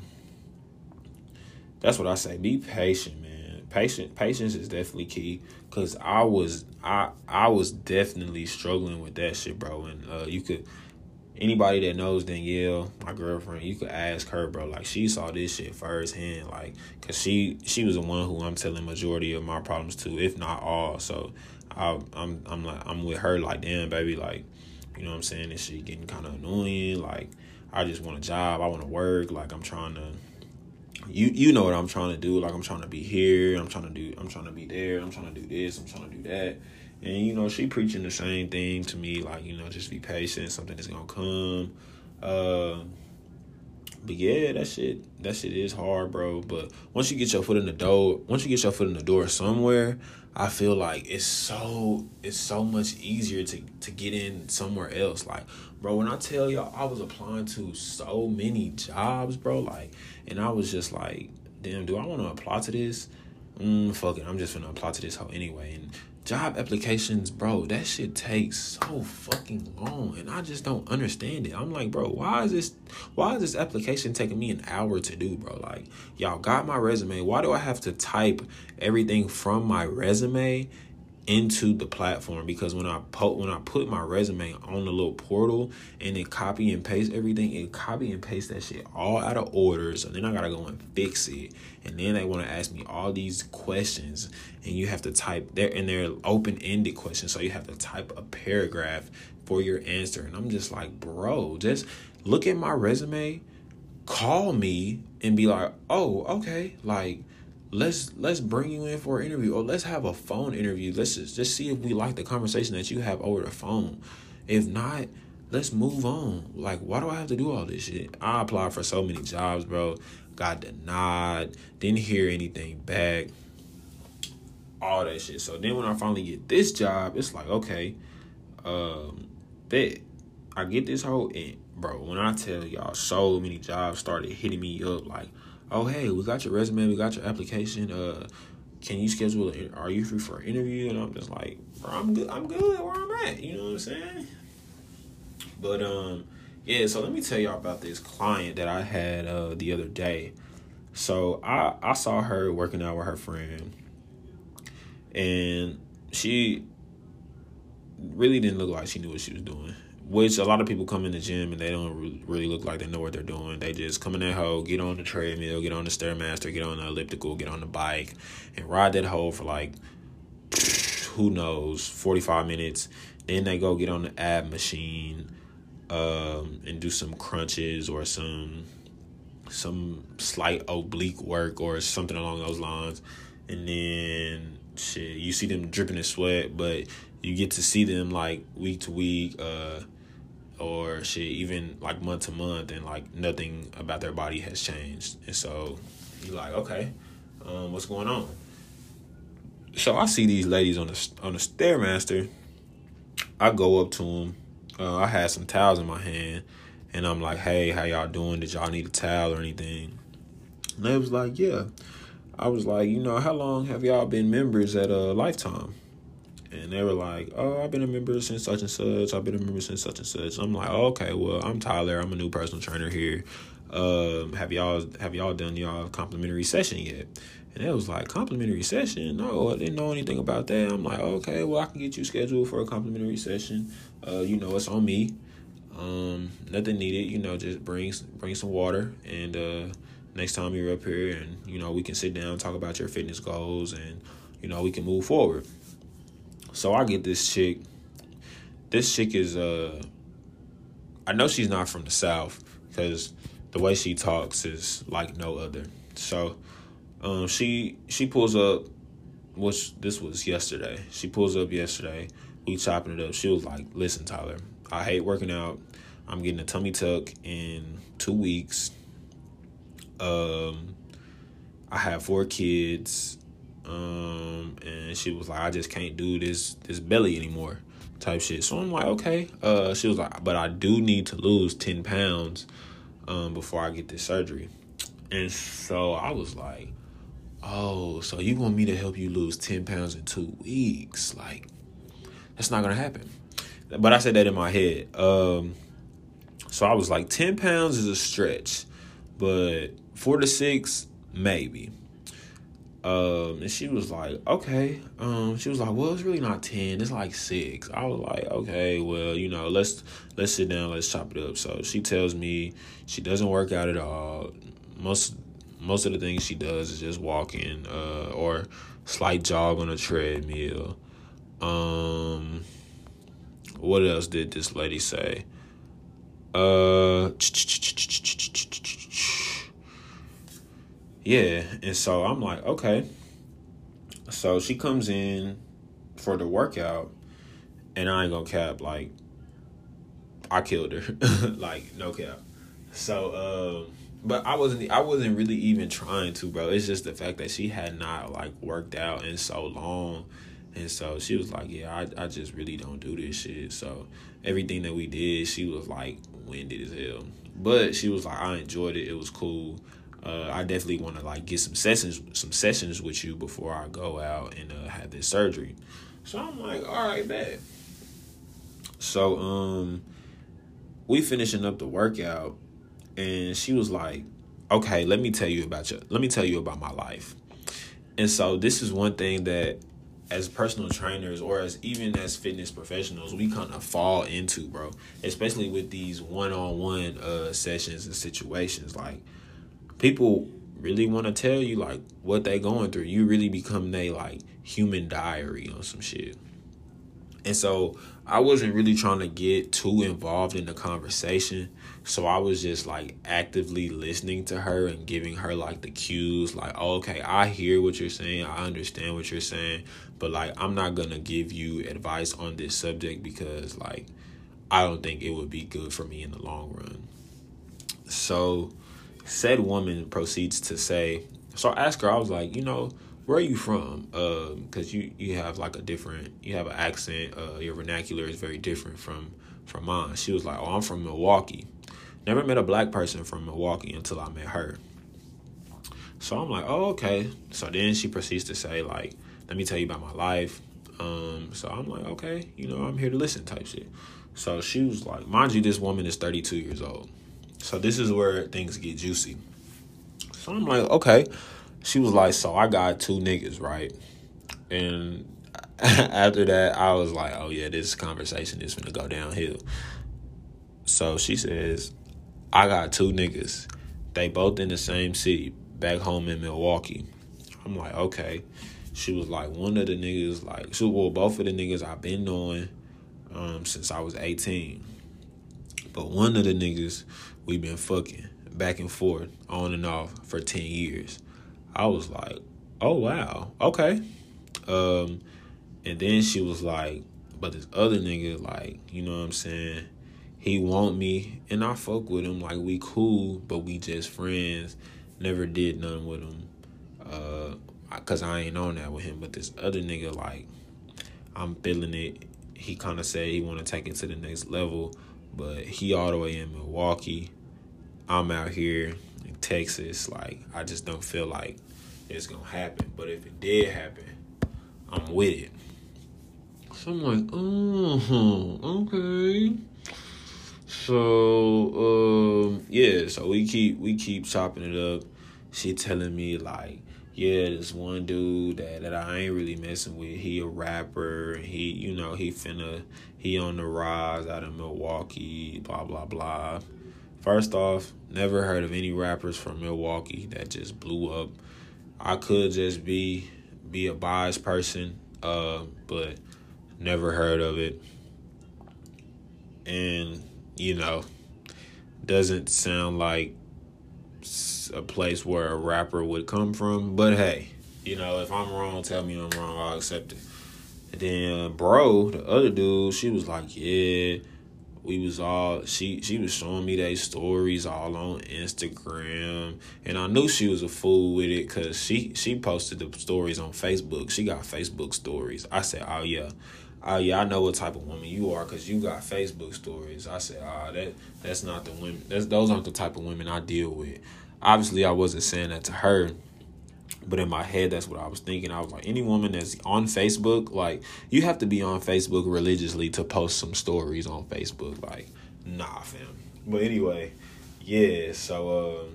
that's what I say. Be patient, man. Patient patience is definitely key. Cause I was I I was definitely struggling with that shit, bro. And uh, you could anybody that knows Danielle, my girlfriend, you could ask her, bro. Like she saw this shit firsthand, like, cause she she was the one who I'm telling majority of my problems to, if not all. So I, I'm I'm like I'm with her, like, damn, baby, like, you know what I'm saying? This shit getting kind of annoying. Like, I just want a job. I want to work. Like, I'm trying to. You you know what I'm trying to do. Like, I'm trying to be here. I'm trying to do. I'm trying to be there. I'm trying to do this. I'm trying to do that. And you know, she preaching the same thing to me, like, you know, just be patient, something is gonna come. Uh but yeah, that shit that shit is hard, bro. But once you get your foot in the door, once you get your foot in the door somewhere, I feel like it's so it's so much easier to to get in somewhere else. Like, bro, when I tell y'all I was applying to so many jobs, bro, like and I was just like, damn, do I want to apply to this? Mm, fuck it, I'm just gonna apply to this hoe anyway. And job applications, bro, that shit takes so fucking long, and I just don't understand it. I'm like, bro, why is this? Why is this application taking me an hour to do, bro? Like, y'all got my resume. Why do I have to type everything from my resume into the platform because when I put when I put my resume on the little portal and it copy and paste everything, it copy and paste that shit all out of order. So then I gotta go and fix it, and then they want to ask me all these questions, and you have to type there and they're open ended questions, so you have to type a paragraph for your answer, and I'm just like, bro, just look at my resume, call me, and be like, oh, okay, like let's let's bring you in for an interview or let's have a phone interview. Let's just, just see if we like the conversation that you have over the phone. If not let's move on. Like why do i have to do all this shit? I applied for so many jobs bro. Got denied. Didn't hear anything back. All that shit. So then when i finally get this job it's like okay um bet. I get this whole and bro when i tell y'all so many jobs started hitting me up like oh hey, we got your resume, we got your application. Uh, can you schedule? it? are you free for an interview? And I'm just like, bro, I'm good. I'm good where I'm at. You know what I'm saying? But um, yeah. So let me tell y'all about this client that I had uh the other day. So I I saw her working out with her friend, and she really didn't look like she knew what she was doing which a lot of people come in the gym and they don't really look like they know what they're doing. They just come in that hole, get on the treadmill, get on the stairmaster, get on the elliptical, get on the bike, and ride that hole for like who knows, forty five minutes. Then they go get on the ab machine, um, and do some crunches or some some slight oblique work or something along those lines. And then shit, you see them dripping in sweat, but you get to see them like week to week, uh, or shit, even like month to month, and like nothing about their body has changed. And so you're like, okay, um, what's going on? So I see these ladies on the on the stairmaster. I go up to them. Uh, I had some towels in my hand, and I'm like, "Hey, how y'all doing? Did y'all need a towel or anything?" And they was like, "Yeah." I was like, "You know, how long have y'all been members at a uh, Lifetime?" And they were like, "Oh, I've been a member since such and such. I've been a member since such and such." I'm like, oh, "Okay, well, I'm Tyler. I'm a new personal trainer here. Um, have y'all have y'all done y'all complimentary session yet?" And it was like, complimentary session? No, I didn't know anything about that. I'm like, okay, well, I can get you scheduled for a complimentary session. Uh, you know, it's on me. Um, nothing needed. You know, just bring bring some water, and uh, next time you're up here, and you know, we can sit down, talk about your fitness goals, and you know, we can move forward. So I get this chick. This chick is uh, I know she's not from the south because the way she talks is like no other. So um, she she pulls up, which this was yesterday. She pulls up yesterday. We chopping it up. She was like, "Listen, Tyler, I hate working out. I'm getting a tummy tuck in two weeks. Um, I have four kids. Um, and she was like, I just can't do this this belly anymore, type shit. So I'm like, okay. Uh, she was like, but I do need to lose ten pounds, um, before I get this surgery. And so I was like, oh, so you want me to help you lose 10 pounds in two weeks? Like, that's not gonna happen. But I said that in my head. Um, so I was like, 10 pounds is a stretch, but four to six, maybe. Um, and she was like, okay. Um, she was like, well, it's really not 10, it's like six. I was like, okay, well, you know, let's let's sit down, let's chop it up. So she tells me she doesn't work out at all. Most most of the things she does is just walking uh, or slight jog on a treadmill. Um, what else did this lady say? Uh, yeah, and so I'm like, okay. So she comes in for the workout, and I ain't gonna cap like I killed her, *laughs* like no cap. So um but I wasn't I wasn't really even trying to, bro. It's just the fact that she had not like worked out in so long. And so she was like, Yeah, I, I just really don't do this shit. So everything that we did, she was like winded as hell. But she was like, I enjoyed it. It was cool. Uh, I definitely want to like get some sessions, some sessions with you before I go out and uh, have this surgery. So I'm like, all right, bet. So um, we finishing up the workout, and she was like, "Okay, let me tell you about your, Let me tell you about my life." And so this is one thing that as personal trainers or as even as fitness professionals we kind of fall into bro especially with these one-on-one uh sessions and situations like people really want to tell you like what they going through you really become they like human diary on some shit and so I wasn't really trying to get too involved in the conversation. So I was just like actively listening to her and giving her like the cues like, oh, okay, I hear what you're saying. I understand what you're saying. But like, I'm not going to give you advice on this subject because like, I don't think it would be good for me in the long run. So said woman proceeds to say, so I asked her, I was like, you know, where are you from? Because um, you you have like a different, you have an accent. Uh, your vernacular is very different from from mine. She was like, "Oh, I'm from Milwaukee." Never met a black person from Milwaukee until I met her. So I'm like, "Oh, okay." So then she proceeds to say, like, "Let me tell you about my life." Um, so I'm like, "Okay, you know, I'm here to listen," type shit. So she was like, "Mind you, this woman is 32 years old." So this is where things get juicy. So I'm like, "Okay." she was like, "So I got two niggas, right?" And *laughs* after that, I was like, "Oh yeah, this conversation is gonna go downhill." So she says, "I got two niggas. They both in the same city, back home in Milwaukee." I'm like, "Okay." She was like, "One of the niggas, like, she well, both of the niggas I've been knowing um, since I was 18, but one of the niggas we been fucking back and forth, on and off for 10 years. I was like, oh, wow, okay. Um, and then she was like, but this other nigga, like, you know what I'm saying? He want me, and I fuck with him. Like, we cool, but we just friends. Never did nothing with him. Uh, cause I ain't on that with him. But this other nigga, like, I'm feeling it. He kind of said he want to take it to the next level, but he all the way in Milwaukee. I'm out here in Texas. Like, I just don't feel like it's gonna happen. But if it did happen, I'm with it. So I'm like, oh, okay. So um, yeah, so we keep we keep chopping it up. She telling me like, yeah, this one dude that, that I ain't really messing with. He a rapper. He you know he finna he on the rise out of Milwaukee. Blah blah blah. First off, never heard of any rappers from Milwaukee that just blew up. I could just be be a biased person, uh, but never heard of it. And, you know, doesn't sound like a place where a rapper would come from. But hey, you know, if I'm wrong, tell me I'm wrong. I'll accept it. And then, bro, the other dude, she was like, yeah we was all she she was showing me these stories all on Instagram and I knew she was a fool with it cuz she she posted the stories on Facebook. She got Facebook stories. I said, "Oh yeah. Oh yeah, I know what type of woman you are cuz you got Facebook stories." I said, "Ah, oh, that that's not the women. That's those aren't the type of women I deal with." Obviously, I wasn't saying that to her but in my head, that's what I was thinking. I was like, any woman that's on Facebook, like, you have to be on Facebook religiously to post some stories on Facebook. Like, nah, fam. But anyway, yeah, so,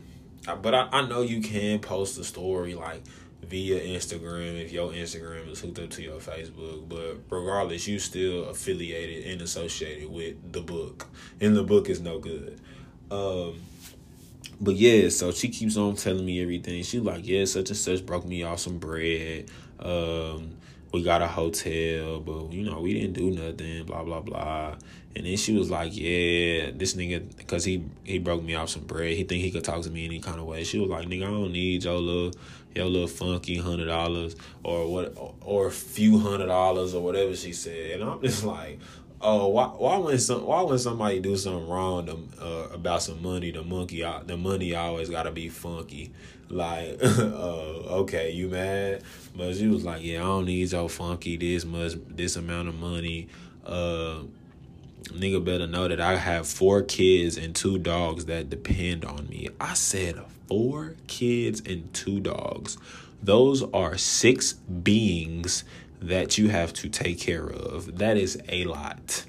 uh, but I, I know you can post a story, like, via Instagram if your Instagram is hooked up to your Facebook. But regardless, you still affiliated and associated with the book. And the book is no good. Um, but yeah, so she keeps on telling me everything. She like, yeah, such and such broke me off some bread. Um, we got a hotel, but you know, we didn't do nothing, blah blah blah. And then she was like, "Yeah, this nigga, cause he he broke me off some bread. He think he could talk to me any kind of way." She was like, "Nigga, I don't need your little your little funky hundred dollars or what or a few hundred dollars or whatever she said." And I'm just *laughs* like, oh, why why when some why when somebody do something wrong to, uh, about some money, the monkey the money always gotta be funky. Like, *laughs* uh, okay, you mad? But she was like, yeah, I don't need your funky this much this amount of money. Uh, nigga better know that I have four kids and two dogs that depend on me. I said four kids and two dogs. Those are six beings that you have to take care of. That is a lot.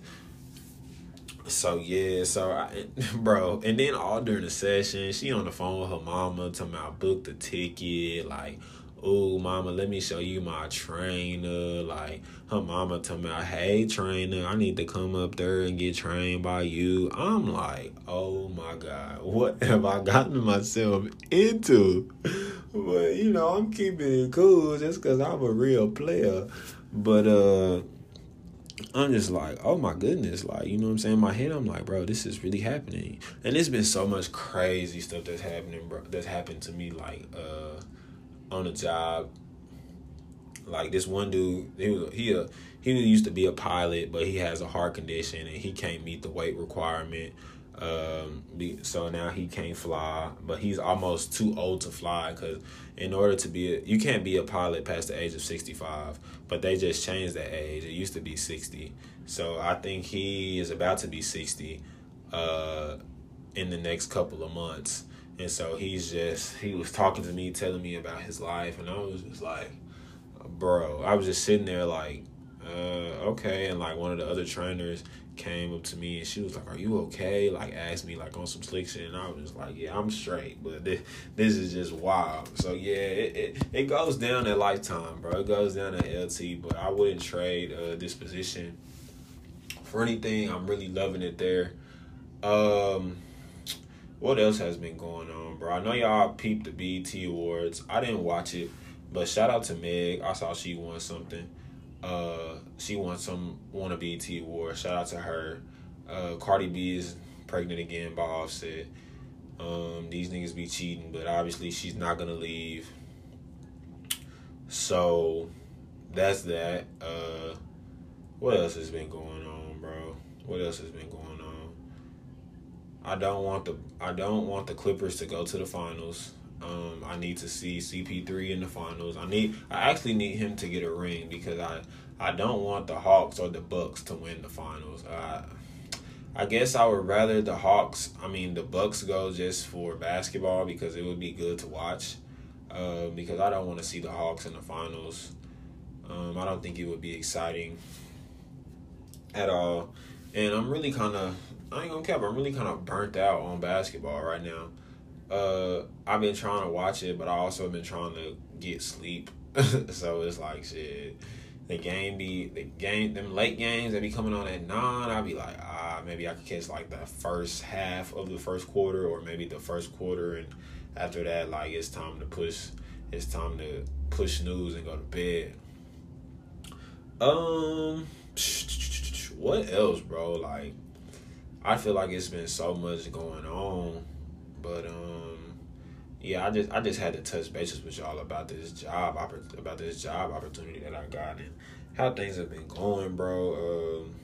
So yeah, so I, *laughs* bro, and then all during the session, she on the phone with her mama talking about book the ticket, like, oh mama, let me show you my trainer. Like her mama told me, hey trainer, I need to come up there and get trained by you. I'm like, oh my god, *laughs* what have I gotten myself into? But you know, I'm keeping it cool just cause I'm a real player. But uh I'm just like, oh my goodness, like you know what I'm saying. In my head, I'm like, bro, this is really happening, and it's been so much crazy stuff that's happening, bro. That's happened to me, like uh, on the job. Like this one dude, he was he a, he used to be a pilot, but he has a heart condition and he can't meet the weight requirement. Um, so now he can't fly, but he's almost too old to fly because in order to be a, you can't be a pilot past the age of 65, but they just changed that age. It used to be 60. So I think he is about to be 60 uh, in the next couple of months. And so he's just, he was talking to me, telling me about his life. And I was just like, bro, I was just sitting there like, uh, okay. And like one of the other trainers, came up to me and she was like, "Are you okay?" Like asked me like on some slick shit, and I was just like, "Yeah, I'm straight." But this, this is just wild. So yeah, it, it, it goes down at lifetime, bro. It goes down at LT, but I wouldn't trade uh, this position for anything. I'm really loving it there. Um, what else has been going on, bro? I know y'all peeped the BET Awards. I didn't watch it, but shout out to Meg. I saw she won something. Uh, she won some won a BET award. Shout out to her. Uh, Cardi B is pregnant again by Offset. Um, these niggas be cheating, but obviously she's not gonna leave. So that's that. Uh, what else has been going on, bro? What else has been going on? I don't want the I don't want the Clippers to go to the finals. Um, I need to see CP3 in the finals. I need I actually need him to get a ring because I I don't want the Hawks or the Bucks to win the finals. Uh, I guess I would rather the Hawks, I mean the Bucks go just for basketball because it would be good to watch. Uh, because I don't want to see the Hawks in the finals. Um, I don't think it would be exciting at all. And I'm really kind of, I ain't gonna cap, I'm really kind of burnt out on basketball right now. Uh, I've been trying to watch it, but I also been trying to get sleep. *laughs* so it's like shit. The game be the game them late games that be coming on at nine. I'll be like, ah, maybe I could catch like the first half of the first quarter, or maybe the first quarter, and after that, like it's time to push. It's time to push news and go to bed. Um, *sniffs* what else, bro? Like, I feel like it's been so much going on, but um, yeah, I just I just had to touch bases with y'all about this job about this job opportunity that I got and how things have been going, bro. Um,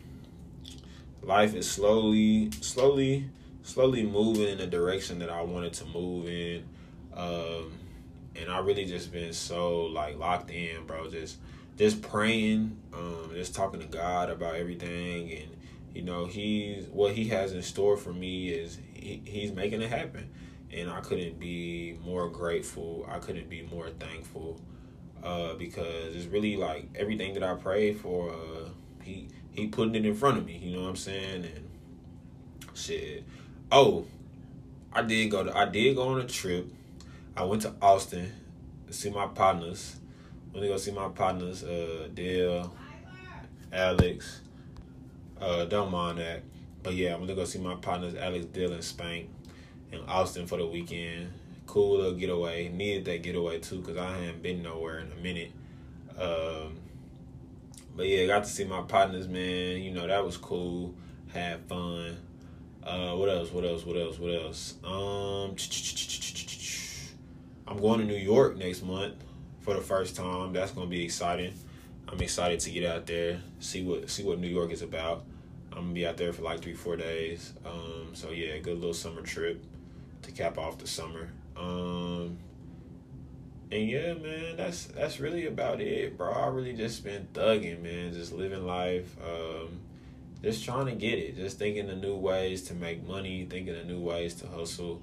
life is slowly, slowly, slowly moving in the direction that I wanted to move in. Um, and I really just been so like locked in, bro. Just just praying, um, just talking to God about everything, and you know, he's what he has in store for me is he, he's making it happen, and I couldn't be more grateful. I couldn't be more thankful, uh, because it's really like everything that I prayed for. Uh, he he putting it in front of me. You know what I'm saying? And shit. Oh, I did go to I did go on a trip I went to Austin to see my partners. Went to go see my partners, uh, Dale, Alex. Uh, don't mind that. But yeah, I'm gonna go see my partners, Alex, and Spank in Austin for the weekend. Cool little getaway. Needed that getaway too, because I hadn't been nowhere in a minute. Um, but yeah, got to see my partners, man. You know, that was cool. Had fun. Uh, what else? What else? What else? What else? Um, I'm going to New York next month for the first time. That's gonna be exciting. I'm excited to get out there, see what see what New York is about. I'm gonna be out there for like three, four days. Um, so yeah, good little summer trip to cap off the summer. Um, and yeah, man, that's that's really about it, bro. I really just been thugging, man, just living life, um, just trying to get it, just thinking of new ways to make money, thinking of new ways to hustle,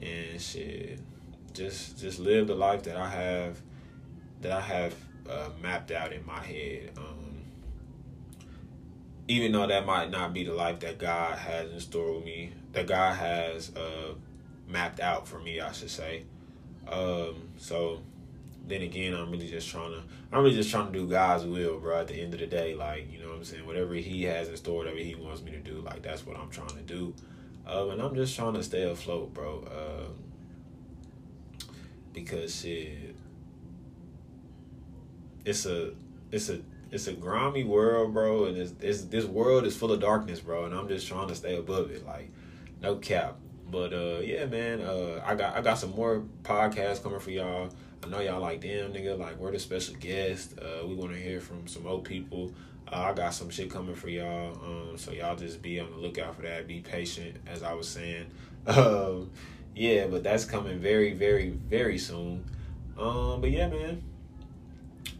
and shit just just live the life that I have that I have uh, mapped out in my head. Um, even though that might not be the life that God has in store with me, that God has uh, mapped out for me, I should say. Um, so then again, I'm really just trying to, I'm really just trying to do God's will, bro. At the end of the day, like you know what I'm saying, whatever He has in store, whatever He wants me to do, like that's what I'm trying to do. Um, and I'm just trying to stay afloat, bro. Um, because shit, it's a it's a it's a grimy world, bro, and it's, it's this world is full of darkness, bro, and I'm just trying to stay above it, like no cap. But uh, yeah, man, uh, I got I got some more podcasts coming for y'all. I know y'all like them, nigga. Like we're the special guest. Uh, we want to hear from some old people. Uh, I got some shit coming for y'all. Um, so y'all just be on the lookout for that. Be patient, as I was saying. *laughs* Um, yeah, but that's coming very, very, very soon. Um, but yeah, man.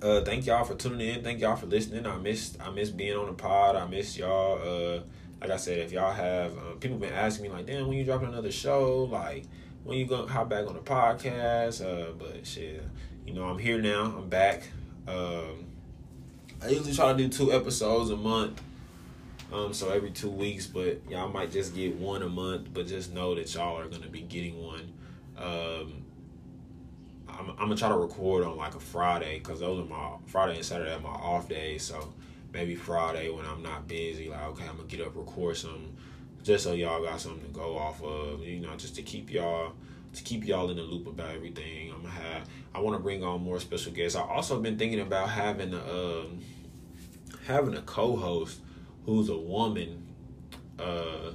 Uh, thank y'all for tuning in. Thank y'all for listening. I missed I miss being on the pod. I miss y'all. Uh, like I said, if y'all have uh, people been asking me like, damn, when you dropping another show, like when you gonna hop back on the podcast? Uh, but shit, you know, I'm here now. I'm back. Um, I usually try to do two episodes a month. Um, so every two weeks, but y'all might just get one a month. But just know that y'all are gonna be getting one. Um, I'm, I'm gonna try to record on like a Friday because those are my Friday and Saturday are my off days. So maybe Friday when I'm not busy, like okay, I'm gonna get up record some, just so y'all got something to go off of. You know, just to keep y'all to keep y'all in the loop about everything. I'm gonna have. I want to bring on more special guests. I also been thinking about having a um, having a co-host who's a woman, Uh,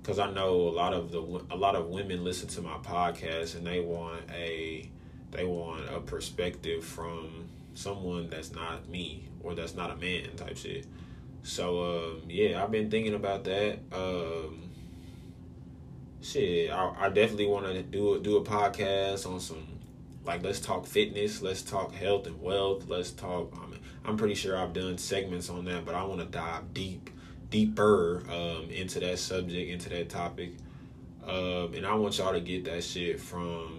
because I know a lot of the a lot of women listen to my podcast and they want a they want a perspective from someone that's not me or that's not a man type shit. So um, yeah, I've been thinking about that. Um, shit, I, I definitely want to do do a podcast on some like let's talk fitness, let's talk health and wealth, let's talk. I mean, I'm pretty sure I've done segments on that, but I want to dive deep, deeper um, into that subject, into that topic, um, and I want y'all to get that shit from.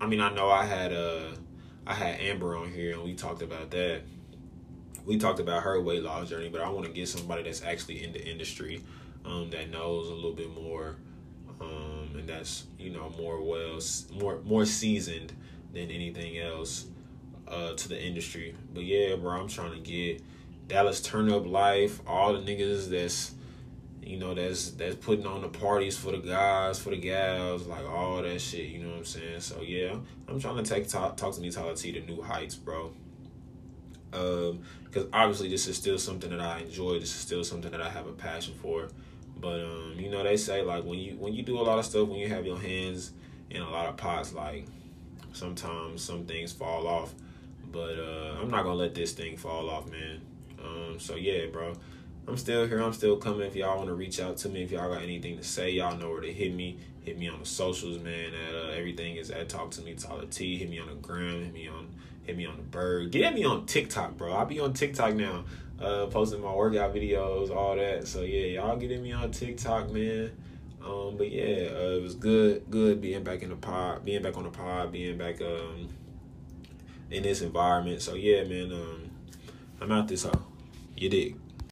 I mean, I know I had uh, I had Amber on here and we talked about that. We talked about her weight loss journey, but I want to get somebody that's actually in the industry, um, that knows a little bit more um, and that's you know more well more more seasoned than anything else uh, to the industry. But yeah, bro, I'm trying to get Dallas turn up life. All the niggas that's you know that's that's putting on the parties for the guys, for the gals, like all that shit. You know what I'm saying? So yeah, I'm trying to take talk, talk to me Tyler T to new heights, bro. Um, because obviously this is still something that I enjoy. This is still something that I have a passion for. But um, you know, they say like when you when you do a lot of stuff, when you have your hands in a lot of pots, like sometimes some things fall off. But uh, I'm not gonna let this thing fall off, man. Um, so yeah, bro. I'm still here. I'm still coming. If y'all want to reach out to me, if y'all got anything to say, y'all know where to hit me. Hit me on the socials, man. At uh, everything is at Talk to Me Tyler T. Hit me on the gram. Hit me on hit me on the bird. Get me on TikTok, bro. I'll be on TikTok now uh, posting my workout videos, all that. So yeah, y'all getting me on TikTok, man. Um, but yeah, uh, it was good, good being back in the pod, being back on the pod, being back um in this environment. So yeah, man, um, I'm out this hoe. You dig?